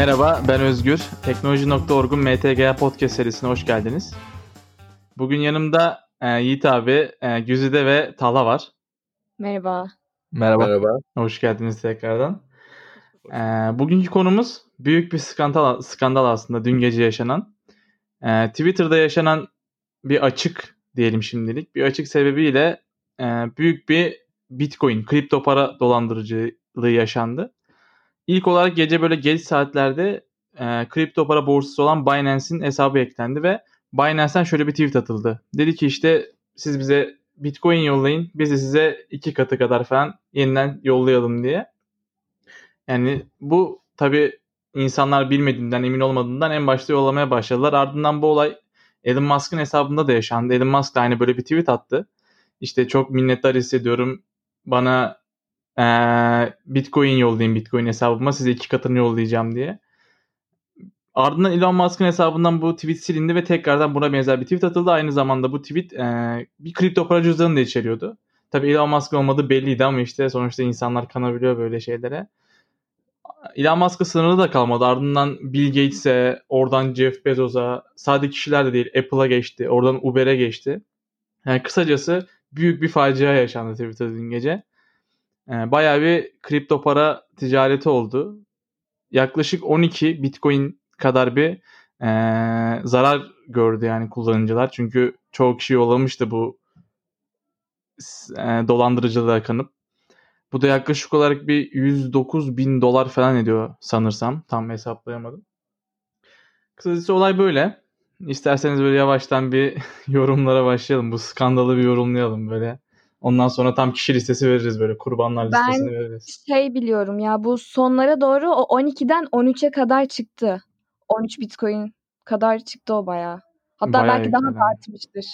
Merhaba, ben Özgür. Teknoloji.org'un MTGA podcast serisine hoş geldiniz. Bugün yanımda e, Yiğit abi, e, Güzide ve Tala var. Merhaba. Merhaba. Merhaba. Hoş geldiniz tekrardan. E, bugünkü konumuz büyük bir skandal, skandal aslında dün gece yaşanan. E, Twitter'da yaşanan bir açık diyelim şimdilik. Bir açık sebebiyle e, büyük bir Bitcoin, kripto para dolandırıcılığı yaşandı. İlk olarak gece böyle geç saatlerde e, kripto para borsası olan Binance'in hesabı eklendi ve Binance'den şöyle bir tweet atıldı. Dedi ki işte siz bize Bitcoin yollayın biz de size iki katı kadar falan yeniden yollayalım diye. Yani bu tabi insanlar bilmediğinden emin olmadığından en başta yollamaya başladılar. Ardından bu olay Elon Musk'ın hesabında da yaşandı. Elon Musk da aynı böyle bir tweet attı. İşte çok minnettar hissediyorum. Bana ee, Bitcoin yollayın Bitcoin hesabıma size iki katını yollayacağım diye. Ardından Elon Musk'ın hesabından bu tweet silindi ve tekrardan buna benzer bir tweet atıldı. Aynı zamanda bu tweet e, bir kripto para cüzdanını da içeriyordu. Tabi Elon Musk olmadığı belliydi ama işte sonuçta insanlar kanabiliyor böyle şeylere. Elon Musk'a sınırlı da kalmadı. Ardından Bill Gates'e, oradan Jeff Bezos'a, sadece kişiler de değil Apple'a geçti, oradan Uber'e geçti. Yani kısacası büyük bir facia yaşandı Twitter'da dün gece. Ee, bayağı bir kripto para ticareti oldu. Yaklaşık 12 Bitcoin kadar bir e, zarar gördü yani kullanıcılar. Çünkü çoğu kişi yollamıştı bu e, dolandırıcılığa kanıp. Bu da yaklaşık olarak bir 109 bin dolar falan ediyor sanırsam. Tam hesaplayamadım. Kısacası olay böyle. İsterseniz böyle yavaştan bir yorumlara başlayalım. Bu skandalı bir yorumlayalım böyle. Ondan sonra tam kişi listesi veririz böyle kurbanlar listesini ben veririz. şey biliyorum ya bu sonlara doğru o 12'den 13'e kadar çıktı. 13 Bitcoin kadar çıktı o bayağı. Hatta Bayağı belki daha da artmıştır.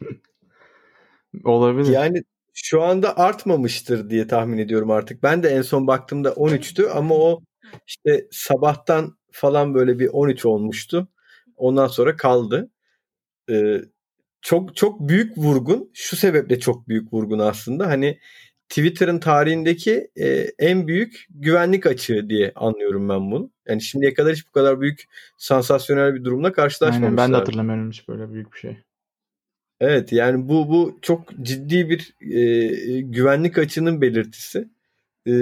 Olabilir. Yani şu anda artmamıştır diye tahmin ediyorum artık. Ben de en son baktığımda 13'tü ama o işte sabahtan falan böyle bir 13 olmuştu. Ondan sonra kaldı. Ee, çok çok büyük vurgun. Şu sebeple çok büyük vurgun aslında. Hani Twitter'ın tarihindeki e, en büyük güvenlik açığı diye anlıyorum ben bunu. Yani şimdiye kadar hiç bu kadar büyük sansasyonel bir durumla Aynen, karşılaşmamışlar. ben de hatırlamıyorum hiç böyle büyük bir şey. Evet yani bu bu çok ciddi bir e, güvenlik açığının belirtisi. E,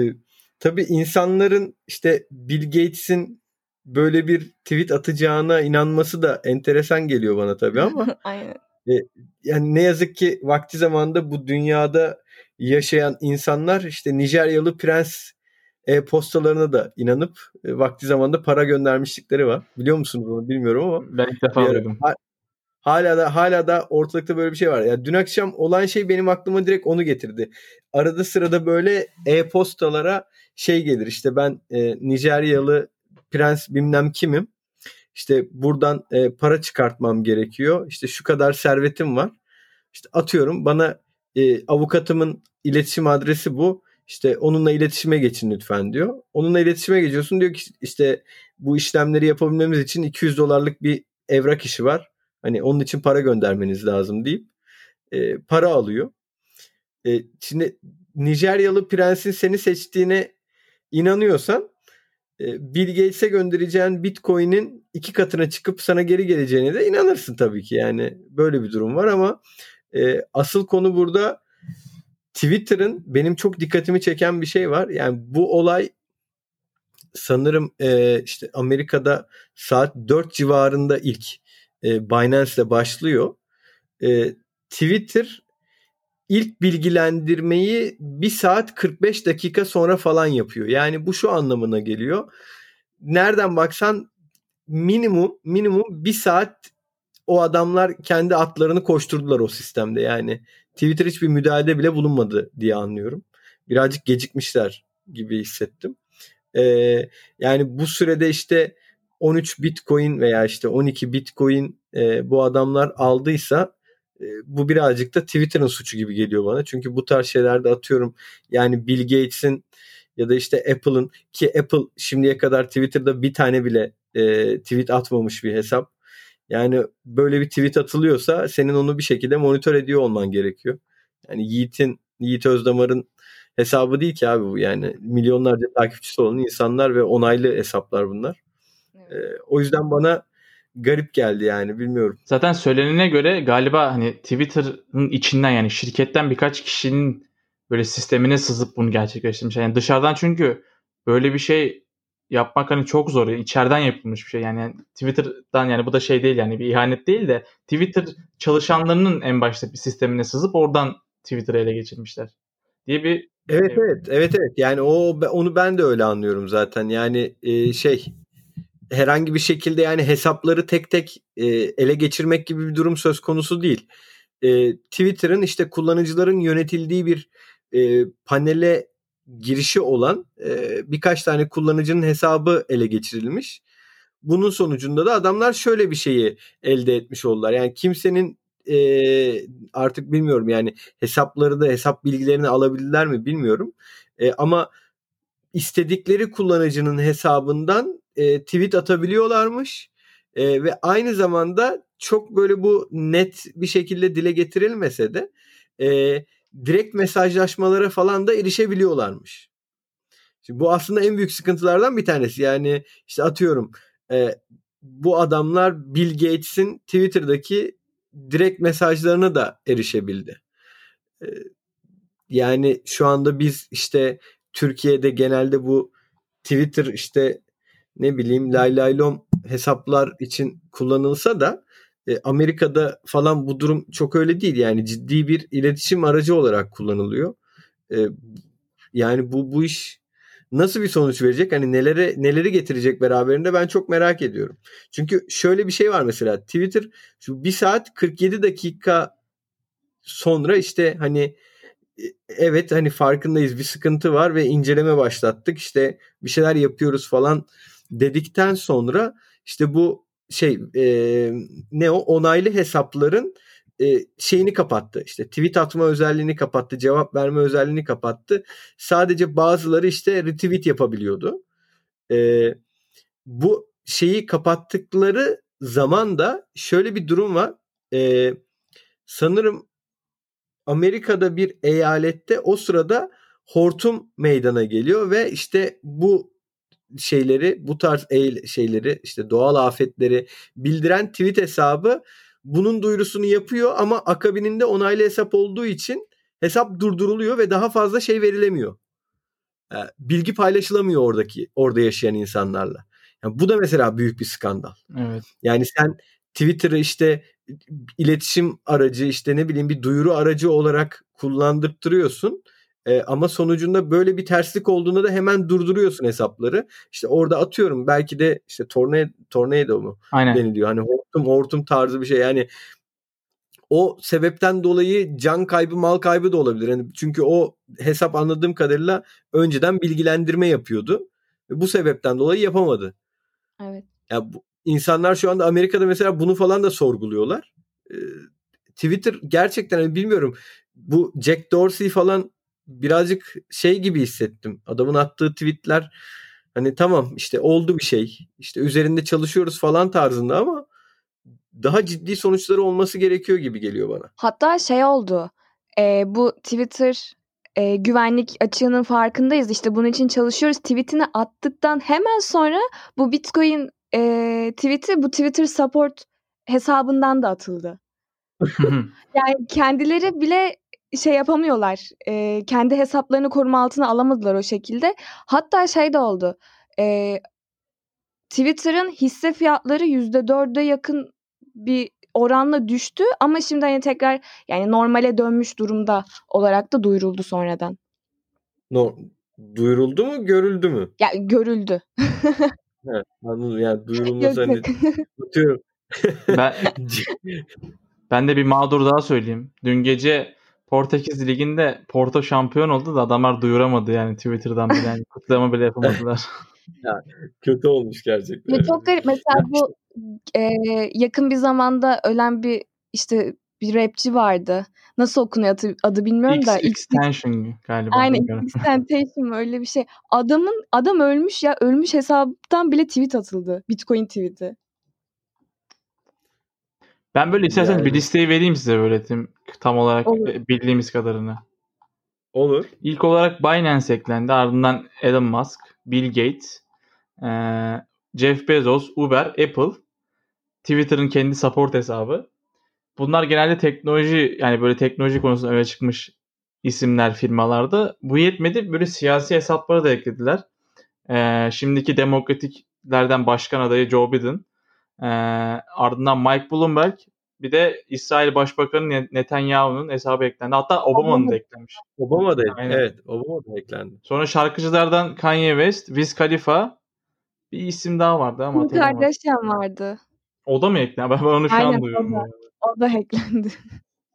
tabii insanların işte Bill Gates'in böyle bir tweet atacağına inanması da enteresan geliyor bana tabii ama Aynen. Yani ne yazık ki vakti zamanında bu dünyada yaşayan insanlar işte Nijeryalı prens e-postalarına da inanıp e, vakti zamanında para göndermişlikleri var. Biliyor musunuz onu bilmiyorum ama Ben ilk defa duydum. ha- hala da hala da ortalıkta böyle bir şey var. Ya dün akşam olan şey benim aklıma direkt onu getirdi. Arada sırada böyle e-postalara şey gelir. İşte ben e, Nijeryalı prens bilmem kimim. İşte buradan e, para çıkartmam gerekiyor. İşte şu kadar servetim var. İşte atıyorum bana e, avukatımın iletişim adresi bu. İşte onunla iletişime geçin lütfen diyor. Onunla iletişime geçiyorsun diyor ki işte bu işlemleri yapabilmemiz için 200 dolarlık bir evrak işi var. Hani onun için para göndermeniz lazım deyip e, para alıyor. E, şimdi Nijeryalı prensin seni seçtiğine inanıyorsan Bill Gates'e göndereceğin Bitcoin'in iki katına çıkıp sana geri geleceğine de inanırsın tabii ki. Yani böyle bir durum var ama e, asıl konu burada Twitter'ın benim çok dikkatimi çeken bir şey var. Yani bu olay sanırım e, işte Amerika'da saat 4 civarında ilk e, Binance'le başlıyor. E, Twitter ilk bilgilendirmeyi 1 saat 45 dakika sonra falan yapıyor. Yani bu şu anlamına geliyor. Nereden baksan minimum minimum 1 saat o adamlar kendi atlarını koşturdular o sistemde. Yani Twitter hiçbir müdahalede bile bulunmadı diye anlıyorum. Birazcık gecikmişler gibi hissettim. Ee, yani bu sürede işte 13 Bitcoin veya işte 12 Bitcoin e, bu adamlar aldıysa bu birazcık da Twitter'ın suçu gibi geliyor bana. Çünkü bu tarz şeylerde atıyorum yani Bill Gates'in ya da işte Apple'ın ki Apple şimdiye kadar Twitter'da bir tane bile e, tweet atmamış bir hesap. Yani böyle bir tweet atılıyorsa senin onu bir şekilde monitör ediyor olman gerekiyor. Yani Yiğit'in Yiğit Özdamar'ın hesabı değil ki abi bu yani milyonlarca takipçisi olan insanlar ve onaylı hesaplar bunlar. Evet. Ee, o yüzden bana garip geldi yani bilmiyorum. Zaten söylenene göre galiba hani Twitter'ın içinden yani şirketten birkaç kişinin böyle sistemine sızıp bunu gerçekleştirmiş. Yani dışarıdan çünkü böyle bir şey yapmak hani çok zor. Yani içeriden yapılmış bir şey. Yani Twitter'dan yani bu da şey değil yani bir ihanet değil de Twitter çalışanlarının en başta bir sistemine sızıp oradan Twitter'ı ele geçirmişler diye bir Evet şey evet evet evet yani o onu ben de öyle anlıyorum zaten yani e, şey herhangi bir şekilde yani hesapları tek tek e, ele geçirmek gibi bir durum söz konusu değil. E, Twitter'ın işte kullanıcıların yönetildiği bir e, panele girişi olan e, birkaç tane kullanıcının hesabı ele geçirilmiş. Bunun sonucunda da adamlar şöyle bir şeyi elde etmiş oldular. Yani kimsenin e, artık bilmiyorum yani hesapları da hesap bilgilerini alabildiler mi bilmiyorum. E, ama istedikleri kullanıcının hesabından e, tweet atabiliyorlarmış. E, ve aynı zamanda çok böyle bu net bir şekilde dile getirilmese de e, direkt mesajlaşmalara falan da erişebiliyorlarmış. Şimdi bu aslında en büyük sıkıntılardan bir tanesi. Yani işte atıyorum e, bu adamlar Bill Gates'in Twitter'daki direkt mesajlarına da erişebildi. E, yani şu anda biz işte Türkiye'de genelde bu Twitter işte ne bileyim lay lay lom hesaplar için kullanılsa da e, Amerika'da falan bu durum çok öyle değil. Yani ciddi bir iletişim aracı olarak kullanılıyor. E, yani bu bu iş nasıl bir sonuç verecek? Hani nelere neleri getirecek beraberinde ben çok merak ediyorum. Çünkü şöyle bir şey var mesela Twitter şu 1 saat 47 dakika sonra işte hani e, evet hani farkındayız bir sıkıntı var ve inceleme başlattık işte bir şeyler yapıyoruz falan dedikten sonra işte bu şey e, ne o onaylı hesapların e, şeyini kapattı. İşte tweet atma özelliğini kapattı, cevap verme özelliğini kapattı. Sadece bazıları işte retweet yapabiliyordu. E, bu şeyi kapattıkları zaman da şöyle bir durum var. E, sanırım Amerika'da bir eyalette o sırada hortum meydana geliyor ve işte bu şeyleri bu tarz şeyleri işte doğal afetleri bildiren tweet hesabı bunun duyurusunu yapıyor ama akabininde onaylı hesap olduğu için hesap durduruluyor ve daha fazla şey verilemiyor. Bilgi paylaşılamıyor oradaki orada yaşayan insanlarla. Yani bu da mesela büyük bir skandal. Evet. Yani sen Twitter'ı işte iletişim aracı işte ne bileyim bir duyuru aracı olarak kullandırtırıyorsun e, ama sonucunda böyle bir terslik olduğunda da hemen durduruyorsun hesapları. İşte orada atıyorum belki de işte tornado, tornado mu Aynen. deniliyor. Hani hortum hortum tarzı bir şey. Yani o sebepten dolayı can kaybı mal kaybı da olabilir. Yani çünkü o hesap anladığım kadarıyla önceden bilgilendirme yapıyordu. Bu sebepten dolayı yapamadı. Evet. Ya bu, insanlar şu anda Amerika'da mesela bunu falan da sorguluyorlar. Ee, Twitter gerçekten hani bilmiyorum bu Jack Dorsey falan birazcık şey gibi hissettim. Adamın attığı tweetler hani tamam işte oldu bir şey. işte üzerinde çalışıyoruz falan tarzında ama daha ciddi sonuçları olması gerekiyor gibi geliyor bana. Hatta şey oldu. E, bu Twitter e, güvenlik açığının farkındayız. İşte bunun için çalışıyoruz. Tweetini attıktan hemen sonra bu Bitcoin e, tweet'i bu Twitter support hesabından da atıldı. yani kendileri bile şey yapamıyorlar. E, kendi hesaplarını koruma altına alamadılar o şekilde. Hatta şey de oldu. E, Twitter'ın hisse fiyatları %4'e yakın bir oranla düştü ama şimdi hani tekrar yani normale dönmüş durumda olarak da duyuruldu sonradan. No, duyuruldu mu görüldü mü? Ya görüldü. evet, anladım yani duyurulması hani tutuyorum. ben, ben de bir mağdur daha söyleyeyim. Dün gece Portekiz Ligi'nde Porto şampiyon oldu da adamlar duyuramadı yani Twitter'dan bile yani kutlama bile yapamadılar. ya, kötü olmuş gerçekten. Ya çok garip. Mesela bu e, yakın bir zamanda ölen bir işte bir rapçi vardı. Nasıl okunuyor adı, adı bilmiyorum X, da. Extension galiba. Aynen Extension öyle bir şey. Adamın adam ölmüş ya ölmüş hesaptan bile tweet atıldı. Bitcoin tweet'i. Ben böyle isterseniz yani. bir listeyi vereyim size böyle tam olarak Olur. bildiğimiz kadarını. Olur. İlk olarak Binance eklendi. Ardından Elon Musk, Bill Gates, e, Jeff Bezos, Uber, Apple, Twitter'ın kendi support hesabı. Bunlar genelde teknoloji yani böyle teknoloji konusunda öne çıkmış isimler firmalarda. Bu yetmedi. Böyle siyasi hesapları da eklediler. E, şimdiki demokratiklerden başkan adayı Joe Biden. E, ardından Mike Bloomberg. Bir de İsrail Başbakanı Netanyahu'nun hesabı eklendi. Hatta Obama'nın da eklenmiş. Obama da Aynen. evet. Obama da eklendi. Sonra şarkıcılardan Kanye West, Wiz Khalifa bir isim daha vardı ama Kim Kardashian vardı. O da mı eklendi? Ben onu şu Aynen, an duyuyorum. O da, o da eklendi.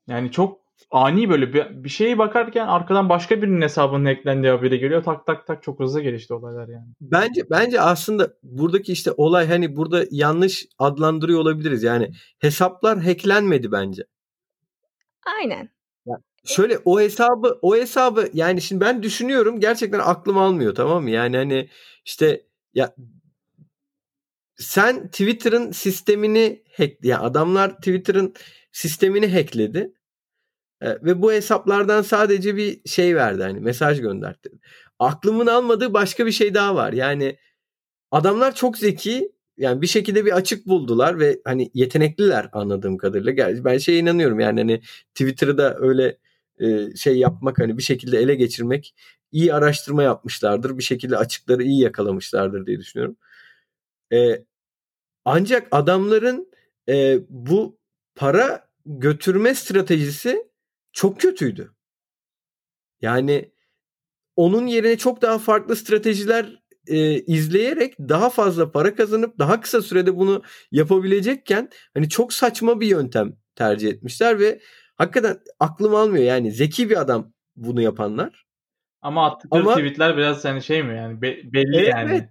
Yani çok ani böyle bir, bir şeye bakarken arkadan başka birinin hesabının eklendiği haberi geliyor. Tak tak tak çok hızlı gelişti olaylar yani. Bence bence aslında buradaki işte olay hani burada yanlış adlandırıyor olabiliriz. Yani hesaplar hacklenmedi bence. Aynen. şöyle o hesabı o hesabı yani şimdi ben düşünüyorum gerçekten aklım almıyor tamam mı? Yani hani işte ya sen Twitter'ın sistemini hack ya adamlar Twitter'ın sistemini hackledi e, ve bu hesaplardan sadece bir şey verdi hani mesaj gönderdi. Aklımın almadığı başka bir şey daha var. Yani adamlar çok zeki yani bir şekilde bir açık buldular ve hani yetenekliler anladığım kadarıyla. Ben şeye inanıyorum yani hani Twitter'ı öyle e, şey yapmak hani bir şekilde ele geçirmek iyi araştırma yapmışlardır. Bir şekilde açıkları iyi yakalamışlardır diye düşünüyorum. E, ancak adamların e, bu para götürme stratejisi çok kötüydü. Yani onun yerine çok daha farklı stratejiler e, izleyerek daha fazla para kazanıp daha kısa sürede bunu yapabilecekken hani çok saçma bir yöntem tercih etmişler ve hakikaten aklım almıyor yani zeki bir adam bunu yapanlar. Ama attıkları Ama, tweetler biraz hani şey mi yani Be- belli evet, yani. Evet.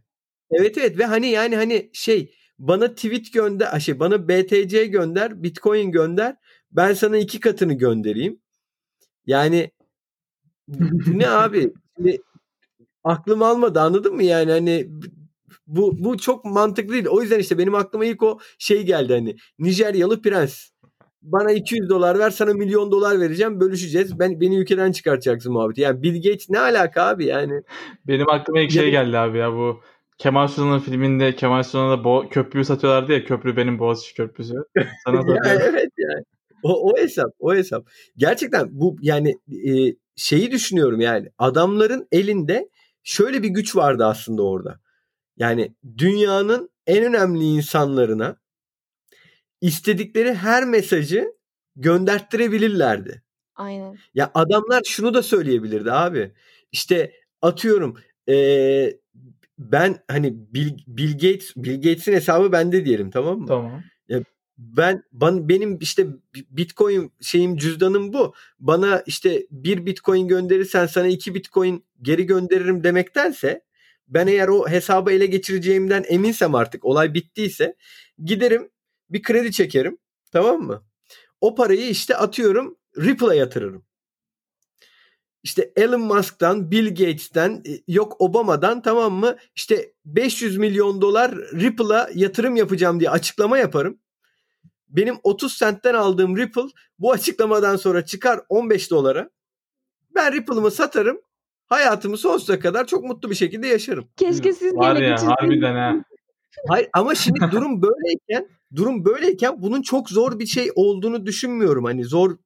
evet evet ve hani yani hani şey bana tweet gönder şey bana BTC gönder Bitcoin gönder ben sana iki katını göndereyim. Yani bu ne abi? Şimdi, aklım almadı anladın mı yani hani bu bu çok mantıklı değil. O yüzden işte benim aklıma ilk o şey geldi hani Nijeryalı prens. Bana 200 dolar ver sana milyon dolar vereceğim bölüşeceğiz. Ben beni ülkeden çıkartacaksın muhabbeti. Yani Bill Gates ne alaka abi yani? Benim aklıma ilk şey geldi abi ya bu Kemal Sunal'ın filminde Kemal Sunal'a bo- köprüyü satıyorlardı ya köprü benim Boğaziçi Köprüsü. Sana ya evet yani. O, o hesap, o hesap. Gerçekten bu yani e, şeyi düşünüyorum yani adamların elinde şöyle bir güç vardı aslında orada. Yani dünyanın en önemli insanlarına istedikleri her mesajı gönderttirebilirlerdi. Aynen. Ya adamlar şunu da söyleyebilirdi abi. İşte atıyorum e, ben hani Bill, Bill Gates Bill Gates'in hesabı bende diyelim tamam mı? Tamam. Ben ban, benim işte Bitcoin şeyim cüzdanım bu. Bana işte bir Bitcoin gönderirsen sana iki Bitcoin geri gönderirim demektense ben eğer o hesabı ele geçireceğimden eminsem artık olay bittiyse giderim bir kredi çekerim tamam mı? O parayı işte atıyorum Ripple'a yatırırım. İşte Elon Musk'tan, Bill Gates'ten, e, yok Obama'dan tamam mı? İşte 500 milyon dolar Ripple'a yatırım yapacağım diye açıklama yaparım benim 30 centten aldığım Ripple bu açıklamadan sonra çıkar 15 dolara. Ben Ripple'ımı satarım. Hayatımı sonsuza kadar çok mutlu bir şekilde yaşarım. Keşke siz Var ya harbiden ha. Hayır ama şimdi durum böyleyken durum böyleyken bunun çok zor bir şey olduğunu düşünmüyorum. Hani zor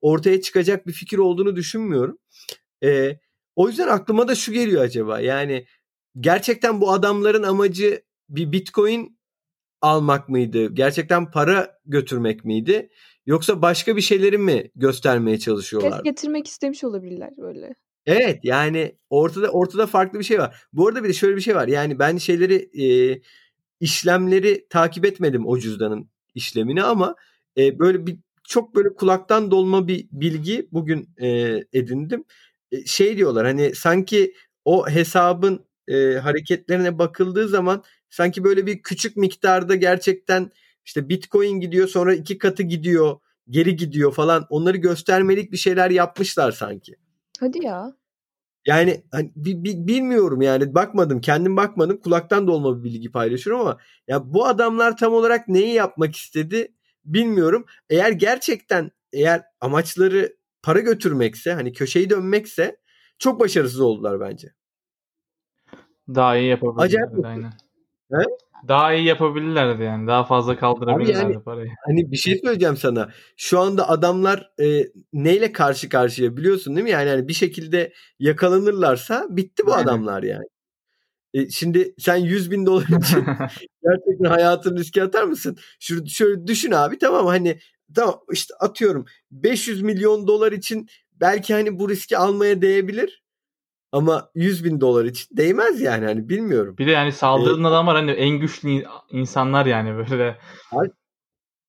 ortaya çıkacak bir fikir olduğunu düşünmüyorum. Ee, o yüzden aklıma da şu geliyor acaba. Yani gerçekten bu adamların amacı bir Bitcoin almak mıydı? Gerçekten para götürmek miydi? Yoksa başka bir şeyleri mi göstermeye çalışıyorlar? Ses getirmek istemiş olabilirler böyle. Evet yani ortada ortada farklı bir şey var. Bu arada bir de şöyle bir şey var. Yani ben şeyleri e, işlemleri takip etmedim o cüzdanın işlemini ama e, böyle bir çok böyle kulaktan dolma bir bilgi bugün e, edindim. E, şey diyorlar hani sanki o hesabın e, hareketlerine bakıldığı zaman sanki böyle bir küçük miktarda gerçekten işte Bitcoin gidiyor sonra iki katı gidiyor geri gidiyor falan onları göstermelik bir şeyler yapmışlar sanki. Hadi ya. Yani hani, bi, bi, bilmiyorum yani bakmadım kendim bakmadım kulaktan dolma bir bilgi paylaşıyorum ama ya bu adamlar tam olarak neyi yapmak istedi bilmiyorum. Eğer gerçekten eğer amaçları para götürmekse hani köşeyi dönmekse çok başarısız oldular bence. Daha iyi yapabilirlerdi Acayip aynen. He? Daha iyi yapabilirlerdi yani. Daha fazla kaldırabilirlerdi Abi yani- parayı. Hani bir şey söyleyeceğim sana. Şu anda adamlar e, neyle karşı karşıya biliyorsun değil mi? Yani hani bir şekilde yakalanırlarsa bitti bu Aynen. adamlar yani. E, şimdi sen 100 bin dolar için gerçekten hayatını riske atar mısın? Şu, şöyle düşün abi tamam hani tamam işte atıyorum 500 milyon dolar için belki hani bu riski almaya değebilir. Ama 100 bin dolar için değmez yani hani bilmiyorum. Bir de yani saldıran adamlar hani en güçlü insanlar yani böyle.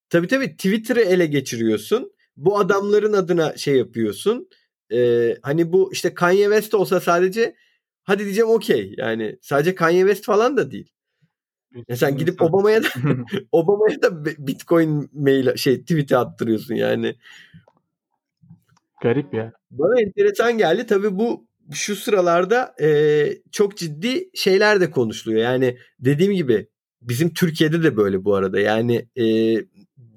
Tabii tabii Twitter'ı ele geçiriyorsun. Bu adamların adına şey yapıyorsun. Ee, hani bu işte Kanye West olsa sadece hadi diyeceğim okey. Yani sadece Kanye West falan da değil. Ya sen gidip Obama'ya da Obama'ya da Bitcoin mail şey tweet'e attırıyorsun yani. Garip ya. Bana enteresan geldi. Tabii bu şu sıralarda e, çok ciddi şeyler de konuşuluyor. Yani dediğim gibi bizim Türkiye'de de böyle bu arada. Yani e,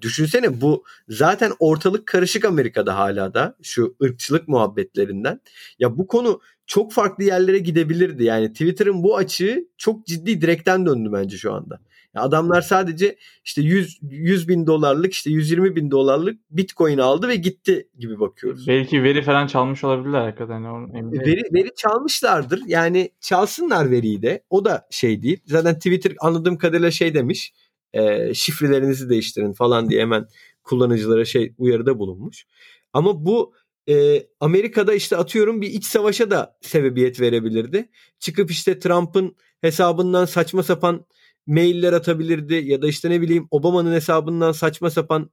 düşünsene bu zaten ortalık karışık Amerika'da hala da şu ırkçılık muhabbetlerinden. Ya bu konu çok farklı yerlere gidebilirdi. Yani Twitter'ın bu açığı çok ciddi direkten döndü bence şu anda. Adamlar sadece işte 100, 100 bin dolarlık işte 120 bin dolarlık bitcoin aldı ve gitti gibi bakıyoruz. Belki veri falan çalmış olabilirler hakikaten. Veri, veri çalmışlardır. Yani çalsınlar veriyi de. O da şey değil. Zaten Twitter anladığım kadarıyla şey demiş. E, şifrelerinizi değiştirin falan diye hemen kullanıcılara şey uyarıda bulunmuş. Ama bu e, Amerika'da işte atıyorum bir iç savaşa da sebebiyet verebilirdi. Çıkıp işte Trump'ın hesabından saçma sapan mailler atabilirdi ya da işte ne bileyim Obama'nın hesabından saçma sapan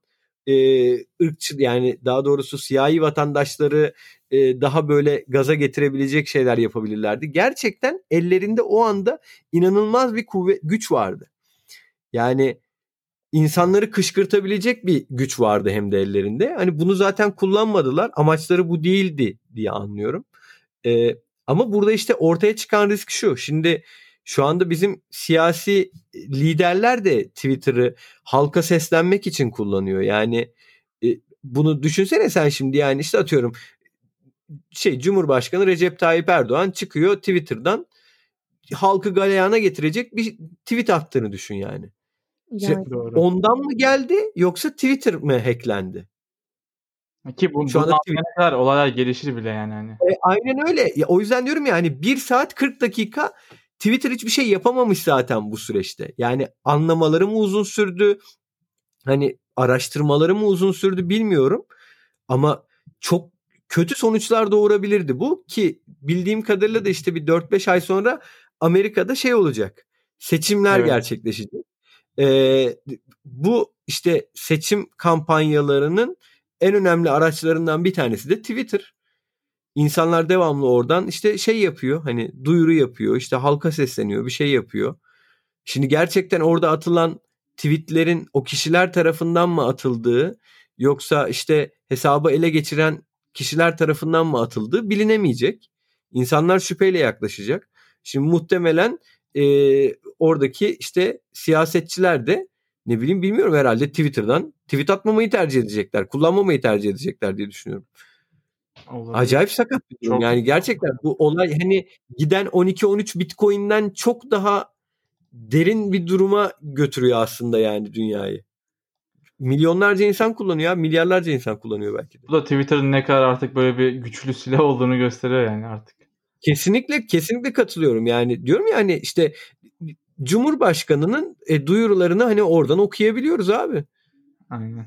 e, ırkçı yani daha doğrusu siyahi vatandaşları e, daha böyle gaza getirebilecek şeyler yapabilirlerdi. Gerçekten ellerinde o anda inanılmaz bir kuvvet güç vardı. Yani insanları kışkırtabilecek bir güç vardı hem de ellerinde. Hani bunu zaten kullanmadılar. Amaçları bu değildi diye anlıyorum. E, ama burada işte ortaya çıkan risk şu. Şimdi şu anda bizim siyasi liderler de Twitter'ı halka seslenmek için kullanıyor. Yani e, bunu düşünsene sen şimdi yani işte atıyorum şey Cumhurbaşkanı Recep Tayyip Erdoğan çıkıyor Twitter'dan halkı galeyana getirecek bir tweet attığını düşün yani. Yani. Doğru. Ondan mı geldi yoksa Twitter mı hacklendi? Ki bu, Şu anda Twitter- kadar olaylar gelişir bile yani. Hani. E, aynen öyle. Ya, o yüzden diyorum yani 1 saat 40 dakika Twitter hiçbir şey yapamamış zaten bu süreçte. Yani anlamaları mı uzun sürdü? Hani araştırmaları mı uzun sürdü bilmiyorum. Ama çok kötü sonuçlar doğurabilirdi bu ki bildiğim kadarıyla da işte bir 4-5 ay sonra Amerika'da şey olacak. Seçimler Evet. gerçekleşecek. Ee, bu işte seçim kampanyalarının en önemli araçlarından bir tanesi de Twitter. İnsanlar devamlı oradan işte şey yapıyor hani duyuru yapıyor işte halka sesleniyor bir şey yapıyor. Şimdi gerçekten orada atılan tweetlerin o kişiler tarafından mı atıldığı yoksa işte hesabı ele geçiren kişiler tarafından mı atıldığı bilinemeyecek. İnsanlar şüpheyle yaklaşacak. Şimdi muhtemelen e, oradaki işte siyasetçiler de ne bileyim bilmiyorum herhalde Twitter'dan tweet atmamayı tercih edecekler. Kullanmamayı tercih edecekler diye düşünüyorum. Olabilir. Acayip sakat bir durum. Çok- Yani gerçekten bu olay hani giden 12-13 Bitcoin'den çok daha derin bir duruma götürüyor aslında yani dünyayı. Milyonlarca insan kullanıyor, milyarlarca insan kullanıyor belki de. Bu da Twitter'ın ne kadar artık böyle bir güçlü silah olduğunu gösteriyor yani artık. Kesinlikle kesinlikle katılıyorum. Yani diyorum ya hani işte Cumhurbaşkanının e, duyurularını hani oradan okuyabiliyoruz abi. Aynen.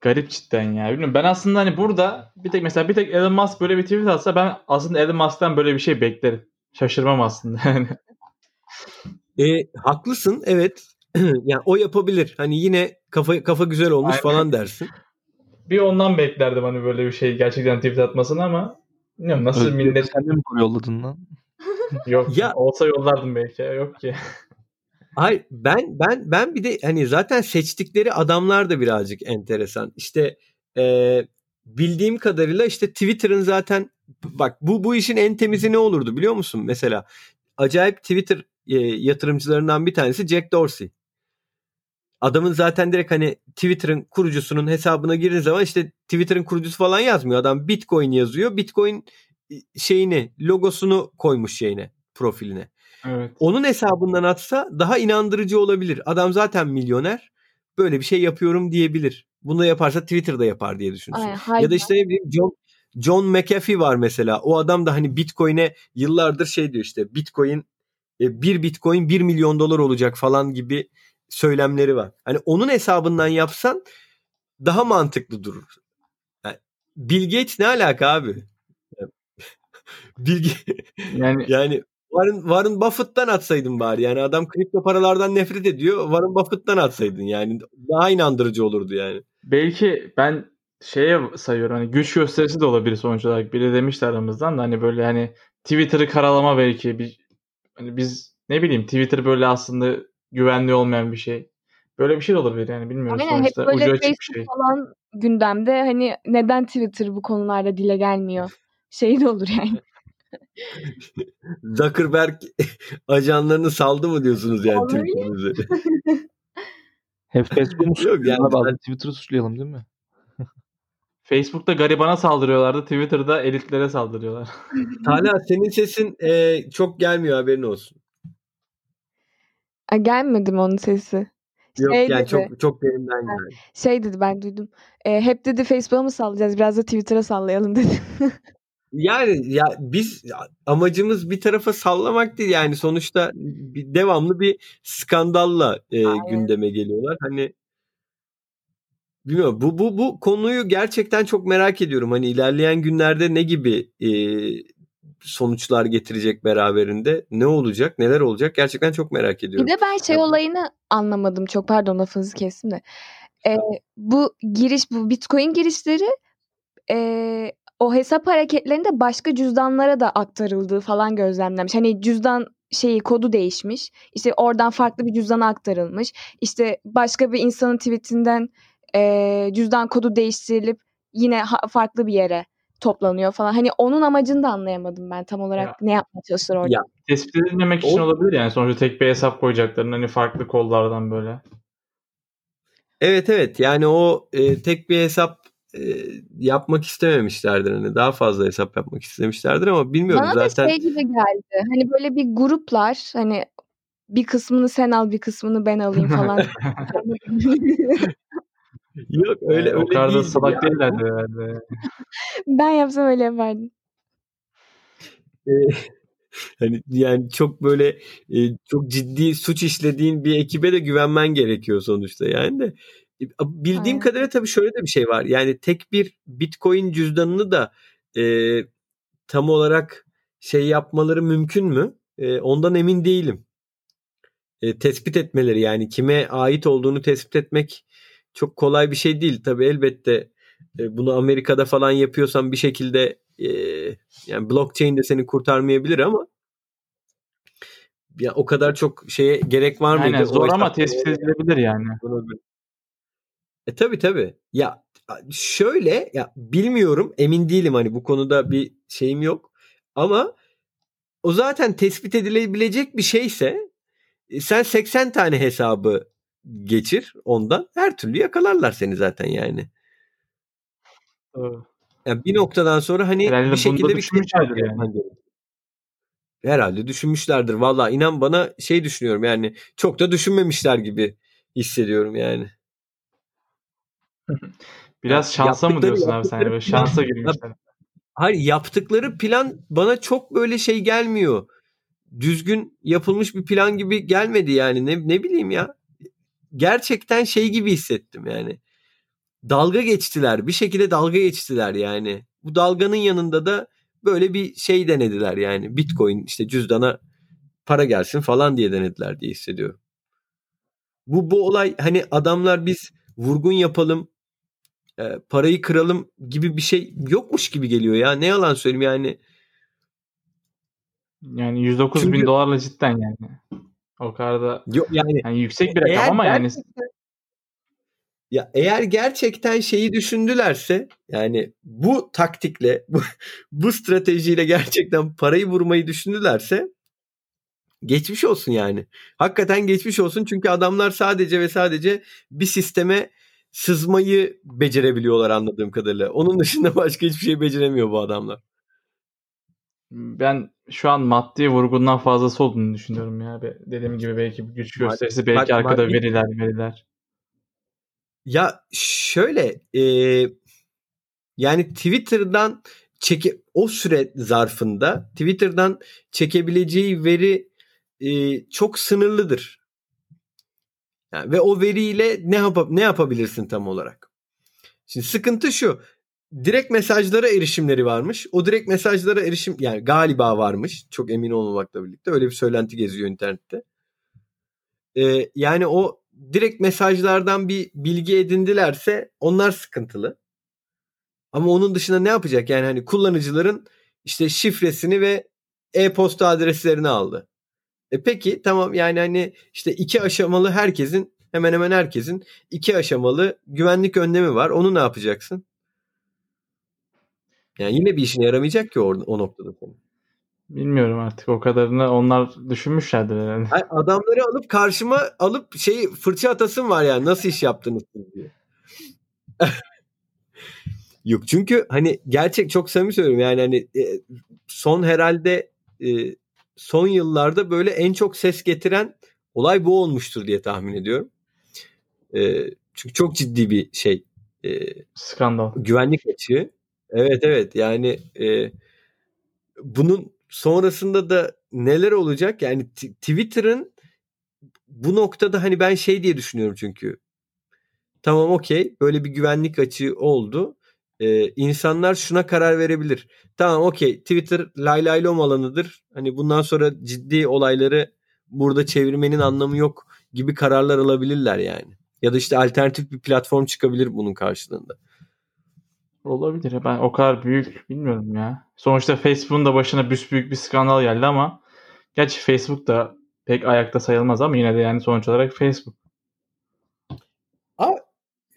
Garip cidden ya. Bilmiyorum. Ben aslında hani burada bir tek mesela bir tek Elon Musk böyle bir tweet atsa ben aslında Elon Musk'tan böyle bir şey beklerim. Şaşırmam aslında yani. E, haklısın evet. yani o yapabilir. Hani yine kafa kafa güzel olmuş Aynen. falan dersin. bir ondan beklerdim hani böyle bir şey gerçekten tweet atmasını ama bilmiyorum nasıl Özgür, millet Sen de mi yolladın lan? yok. Ya- Olsa yollardım belki. Yok ki. Hayır ben ben ben bir de hani zaten seçtikleri adamlar da birazcık enteresan. İşte e, bildiğim kadarıyla işte Twitter'ın zaten bak bu bu işin en temizi ne olurdu biliyor musun? Mesela acayip Twitter e, yatırımcılarından bir tanesi Jack Dorsey. adamın zaten direkt hani Twitter'ın kurucusunun hesabına girdiğin zaman işte Twitter'ın kurucusu falan yazmıyor. Adam Bitcoin yazıyor. Bitcoin şeyini logosunu koymuş şeyine profiline. Evet. Onun hesabından atsa daha inandırıcı olabilir. Adam zaten milyoner. Böyle bir şey yapıyorum diyebilir. Bunu da yaparsa Twitter'da yapar diye düşünsün. Aynen, ya da işte ne bileyim John John McAfee var mesela. O adam da hani Bitcoin'e yıllardır şey diyor işte Bitcoin e, bir Bitcoin 1 milyon dolar olacak falan gibi söylemleri var. Hani onun hesabından yapsan daha mantıklı durur. Yani Bill Gates ne alaka abi? Bilgi yani yani Warren, Warren Buffett'tan atsaydın bari. Yani adam kripto paralardan nefret ediyor. Warren Buffett'tan atsaydın yani. Daha inandırıcı olurdu yani. Belki ben şeye sayıyorum hani güç gösterisi de olabilir sonuç olarak. Biri demişti aramızdan da hani böyle hani Twitter'ı karalama belki bir hani biz ne bileyim Twitter böyle aslında güvenli olmayan bir şey. Böyle bir şey de olabilir yani bilmiyorum Aynen, sonuçta hep böyle ucu açık bir şey. falan gündemde hani neden Twitter bu konularda dile gelmiyor? Şey de olur yani. Zuckerberg ajanlarını saldı mı diyorsunuz yani. Twitter'ımızı? Hep Facebook'u Yok yani suçlayalım? ben- Twitter'ı suçlayalım değil mi? Facebook'ta garibana saldırıyorlardı. Twitter'da elitlere saldırıyorlar. Hala senin sesin e, çok gelmiyor haberin olsun. Ay, gelmedi mi onun sesi? Yok Şey yani dedi. çok çok derinden geldi. Şey dedi ben duydum. E, hep dedi Facebook'a mı sallayacağız? Biraz da Twitter'a sallayalım dedi. Yani ya biz amacımız bir tarafa sallamak değil yani sonuçta bir, devamlı bir skandalla e, Aynen. gündeme geliyorlar. Hani bilmiyorum bu bu bu konuyu gerçekten çok merak ediyorum. Hani ilerleyen günlerde ne gibi e, sonuçlar getirecek beraberinde? Ne olacak? Neler olacak? Gerçekten çok merak ediyorum. Bir de ben şey olayını anlamadım çok pardon lafınızı kestim de. E, bu giriş bu Bitcoin girişleri e, o hesap hareketlerinde başka cüzdanlara da aktarıldığı falan gözlemlenmiş. Hani cüzdan şeyi kodu değişmiş. İşte oradan farklı bir cüzdana aktarılmış. İşte başka bir insanın tweetinden e, cüzdan kodu değiştirilip yine ha- farklı bir yere toplanıyor falan. Hani onun amacını da anlayamadım ben tam olarak Ya. ne yapmaya çalıştılar orada. Ya, Tespit edilmemek için olabilir yani. Sonuçta tek bir hesap koyacaklarını hani farklı kollardan böyle. Evet evet yani o e, tek bir hesap e, yapmak istememişlerdir. Hani daha fazla hesap yapmak istemişlerdir ama bilmiyorum Bana zaten. da şey gibi geldi. Hani böyle bir gruplar hani bir kısmını sen al bir kısmını ben alayım falan. Yok öyle Yani o öyle kadar da salak ya. değillerdi herhalde. ben yapsam öyle yapardım. E, hani yani çok böyle e, çok ciddi suç işlediğin bir ekibe de güvenmen gerekiyor sonuçta yani de. E, Bildiğim Aynen. kadarıyla tabii şöyle de bir şey var. Yani tek bir Bitcoin cüzdanını da e, tam olarak şey yapmaları mümkün mü? E, ondan emin değilim. E, tespit etmeleri yani kime ait olduğunu tespit etmek çok kolay bir şey değil. Tabii elbette e, bunu Amerika'da falan yapıyorsan bir şekilde e, yani blockchain de seni kurtarmayabilir ama ya o kadar çok şeye gerek var mıydı? Aynen zor ama tespit edilebilir yani. E tabii tabii. Ya şöyle ya bilmiyorum emin değilim hani bu konuda bir şeyim yok. Ama o zaten tespit edilebilecek bir şeyse e, sen 80 tane hesabı geçir ondan her türlü yakalarlar seni zaten yani. Doğru. Yani bir noktadan sonra hani Herhalde bir şekilde bir düşünmüşlerdir tespit yani. Herhalde düşünmüşlerdir. Valla inan bana şey düşünüyorum yani çok da düşünmemişler gibi hissediyorum yani. Biraz şansa mı diyorsun abi sen? Böyle şansa girmişler. Hayır yaptıkları plan bana çok böyle şey gelmiyor. Düzgün yapılmış bir plan gibi gelmedi yani. Ne, ne bileyim ya. Gerçekten şey gibi hissettim yani. Dalga geçtiler. Bir şekilde dalga geçtiler yani. Bu dalganın yanında da böyle bir şey denediler yani. Bitcoin işte cüzdana para gelsin falan diye denediler diye hissediyorum. Bu bu olay hani adamlar biz vurgun yapalım e, parayı kıralım gibi bir şey yokmuş gibi geliyor ya. Ne yalan söyleyeyim yani. Yani 109 Çünkü- bin dolarla cidden yani. O kadar da Yok yani yani yüksek bir rakam ama yani ya eğer gerçekten şeyi düşündülerse yani bu taktikle bu, bu stratejiyle gerçekten parayı vurmayı düşündülerse Geçmiş olsun yani. Hakikaten geçmiş olsun çünkü adamlar sadece ve sadece bir sisteme sızmayı becerebiliyorlar anladığım kadarıyla. Onun dışında başka hiçbir şey beceremiyor bu adamlar. Ben şu an maddi vurgundan fazlası olduğunu düşünüyorum ya. Dediğim gibi belki bir güç gösterisi, belki Mad- arkada maddi... veriler veriler. Ya şöyle e, yani Twitter'dan çeke o süre zarfında Twitter'dan çekebileceği veri e, çok sınırlıdır. Yani ve o veriyle ne yap ne yapabilirsin tam olarak? Şimdi sıkıntı şu. Direkt mesajlara erişimleri varmış. O direkt mesajlara erişim yani galiba varmış. Çok emin olmamakla birlikte öyle bir söylenti geziyor internette. Ee, yani o direkt mesajlardan bir bilgi edindilerse onlar sıkıntılı. Ama onun dışında ne yapacak? Yani hani kullanıcıların işte şifresini ve e-posta adreslerini aldı. E peki tamam yani hani işte iki aşamalı herkesin hemen hemen herkesin iki aşamalı güvenlik önlemi var. Onu ne yapacaksın? Yani yine bir işine yaramayacak ki o, o noktada senin. Bilmiyorum artık o kadarını onlar düşünmüşlerdir herhalde. Yani adamları alıp karşıma alıp şey fırça atasım var yani nasıl iş yaptınız diye. Yok çünkü hani gerçek çok samimi söylüyorum yani hani e, son herhalde e, son yıllarda böyle en çok ses getiren olay bu olmuştur diye tahmin ediyorum. E, çünkü çok ciddi bir şey. E, Skandal. Güvenlik açığı. Evet evet yani e, bunun sonrasında da neler olacak? Yani t- Twitter'ın bu noktada hani ben şey diye düşünüyorum çünkü. Tamam okey böyle bir güvenlik açığı oldu. Ee, insanlar şuna karar verebilir. Tamam okey Twitter lay lay lom alanıdır. Hani bundan sonra ciddi olayları burada çevirmenin anlamı yok gibi kararlar alabilirler yani. Ya da işte alternatif bir platform çıkabilir bunun karşılığında. Olabilir. Ben o kadar büyük bilmiyorum ya. Sonuçta Facebook'un da başına büyük bir skandal geldi ama gerçi Facebook da pek ayakta sayılmaz ama yine de yani sonuç olarak Facebook. Aa,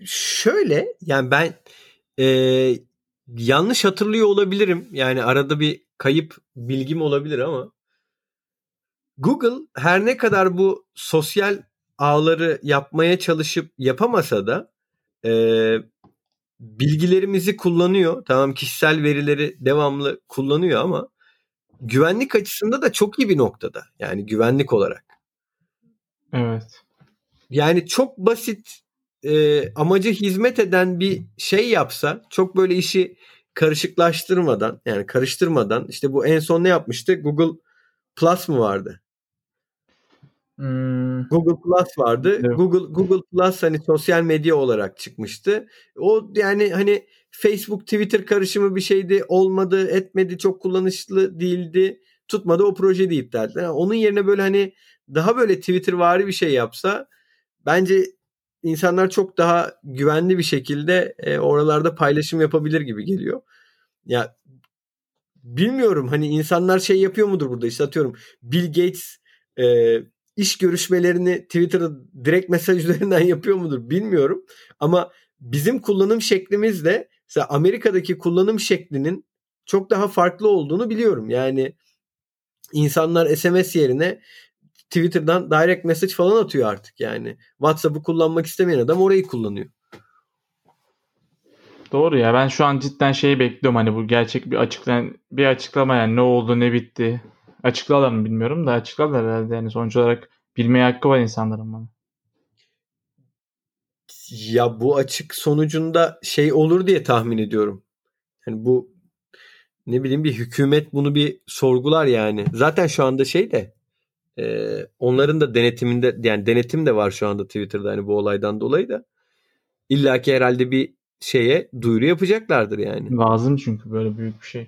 şöyle yani ben e, yanlış hatırlıyor olabilirim. Yani arada bir kayıp bilgim olabilir ama Google her ne kadar bu sosyal ağları yapmaya çalışıp yapamasa da e, bilgilerimizi kullanıyor. Tamam kişisel verileri devamlı kullanıyor ama güvenlik açısında da çok iyi bir noktada. Yani güvenlik olarak. Evet. Yani çok basit e, amacı hizmet eden bir şey yapsa çok böyle işi karışıklaştırmadan yani karıştırmadan işte bu en son ne yapmıştı? Google Plus mu vardı? Hmm. Google Plus vardı. Evet. Google Google Plus hani sosyal medya olarak çıkmıştı. O yani hani Facebook Twitter karışımı bir şeydi. Olmadı, etmedi, çok kullanışlı değildi. Tutmadı o projeyi iptal ettiler. Yani onun yerine böyle hani daha böyle Twitter vari bir şey yapsa bence insanlar çok daha güvenli bir şekilde e, oralarda paylaşım yapabilir gibi geliyor. Ya bilmiyorum hani insanlar şey yapıyor mudur burada işte atıyorum Bill Gates e, iş görüşmelerini Twitter'da direkt mesaj üzerinden yapıyor mudur bilmiyorum. Ama bizim kullanım şeklimizle mesela Amerika'daki kullanım şeklinin çok daha farklı olduğunu biliyorum. Yani insanlar SMS yerine Twitter'dan direct message falan atıyor artık yani. WhatsApp'ı kullanmak istemeyen adam orayı kullanıyor. Doğru ya ben şu an cidden şeyi bekliyorum hani bu gerçek bir açıklayan bir açıklama yani ne oldu ne bitti Açıklarlar mı bilmiyorum da açıklarlar herhalde. Yani sonuç olarak bilmeye hakkı var insanların bana. Ya bu açık sonucunda şey olur diye tahmin ediyorum. Yani bu ne bileyim bir hükümet bunu bir sorgular yani. Zaten şu anda şey de e, onların da denetiminde yani denetim de var şu anda Twitter'da hani bu olaydan dolayı da illaki herhalde bir şeye duyuru yapacaklardır yani. Lazım çünkü böyle büyük bir şey.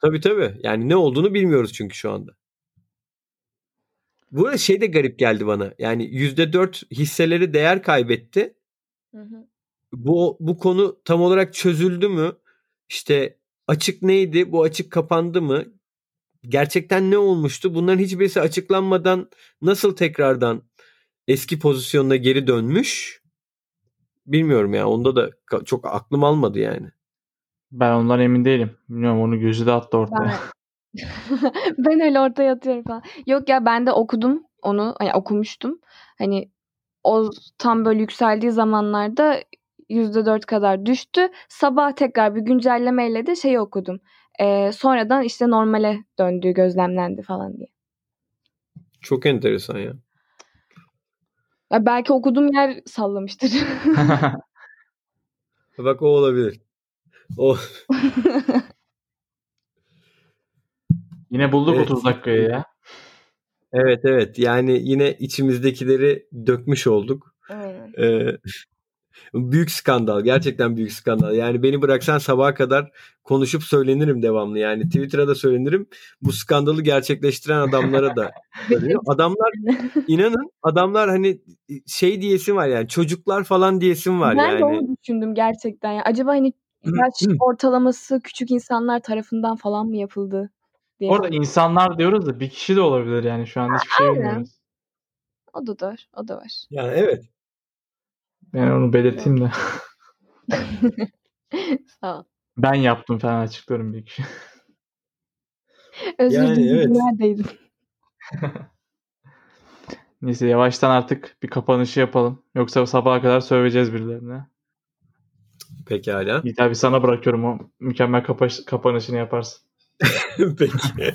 Tabii tabii. Yani ne olduğunu bilmiyoruz çünkü şu anda. Bu arada şey de garip geldi bana. Yani %4 hisseleri değer kaybetti. Hı hı. Bu bu konu tam olarak çözüldü mü? İşte açık neydi? Bu açık kapandı mı? Gerçekten ne olmuştu? Bunların hiçbirisi açıklanmadan nasıl tekrardan eski pozisyonuna geri dönmüş? bilmiyorum ya. Onda da çok aklım almadı yani. Ben ondan emin değilim. Bilmiyorum onu gözü de attı ortaya. ben öyle ortaya atıyorum falan. Yok ya ben de okudum onu. Hani okumuştum. Hani o tam böyle yükseldiği zamanlarda %4 kadar düştü. Sabah tekrar bir güncellemeyle de şey okudum. Ee, sonradan işte normale döndüğü gözlemlendi falan diye. Çok enteresan ya. ya belki okuduğum yer sallamıştır. Bak o olabilir. O Yine bulduk Evet. 30 dakikayı ya. evet evet yani yine içimizdekileri dökmüş olduk. Aynen. Ee, büyük skandal. Gerçekten büyük skandal. Yani beni bıraksan sabaha kadar konuşup söylenirim devamlı. Yani Twitter'a da söylenirim. Bu skandalı gerçekleştiren adamlara da. Adamlar inanın adamlar hani şey diyesim var yani çocuklar falan diyesim var ben de yani. onu düşündüm gerçekten. Ya. Acaba hani yaş ortalaması küçük insanlar tarafından falan mı yapıldı? Diye. Orada insanlar diyoruz da bir kişi de olabilir yani şu an hiçbir şey bilmiyoruz. O da var. O da var. Yani evet. Ben onu belirteyim de. Sağ ol. Ben yaptım falan açıklıyorum bir kişi. Özür Yani dilerim. evet. Neredeydin? Neyse yavaştan artık bir kapanışı yapalım. Yoksa sabaha kadar söyleyeceğiz birilerine. Pekala. Yiğit abi sana bırakıyorum o mükemmel kapa- kapanışını yaparsın. Peki.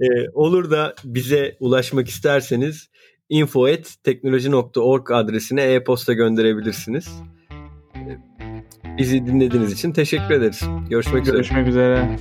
Ee, olur da bize ulaşmak isterseniz info@teknoloji.org adresine e-posta gönderebilirsiniz. Ee, Bizi dinlediğiniz için teşekkür ederiz. Görüşmek üzere. Görüşmek üzere.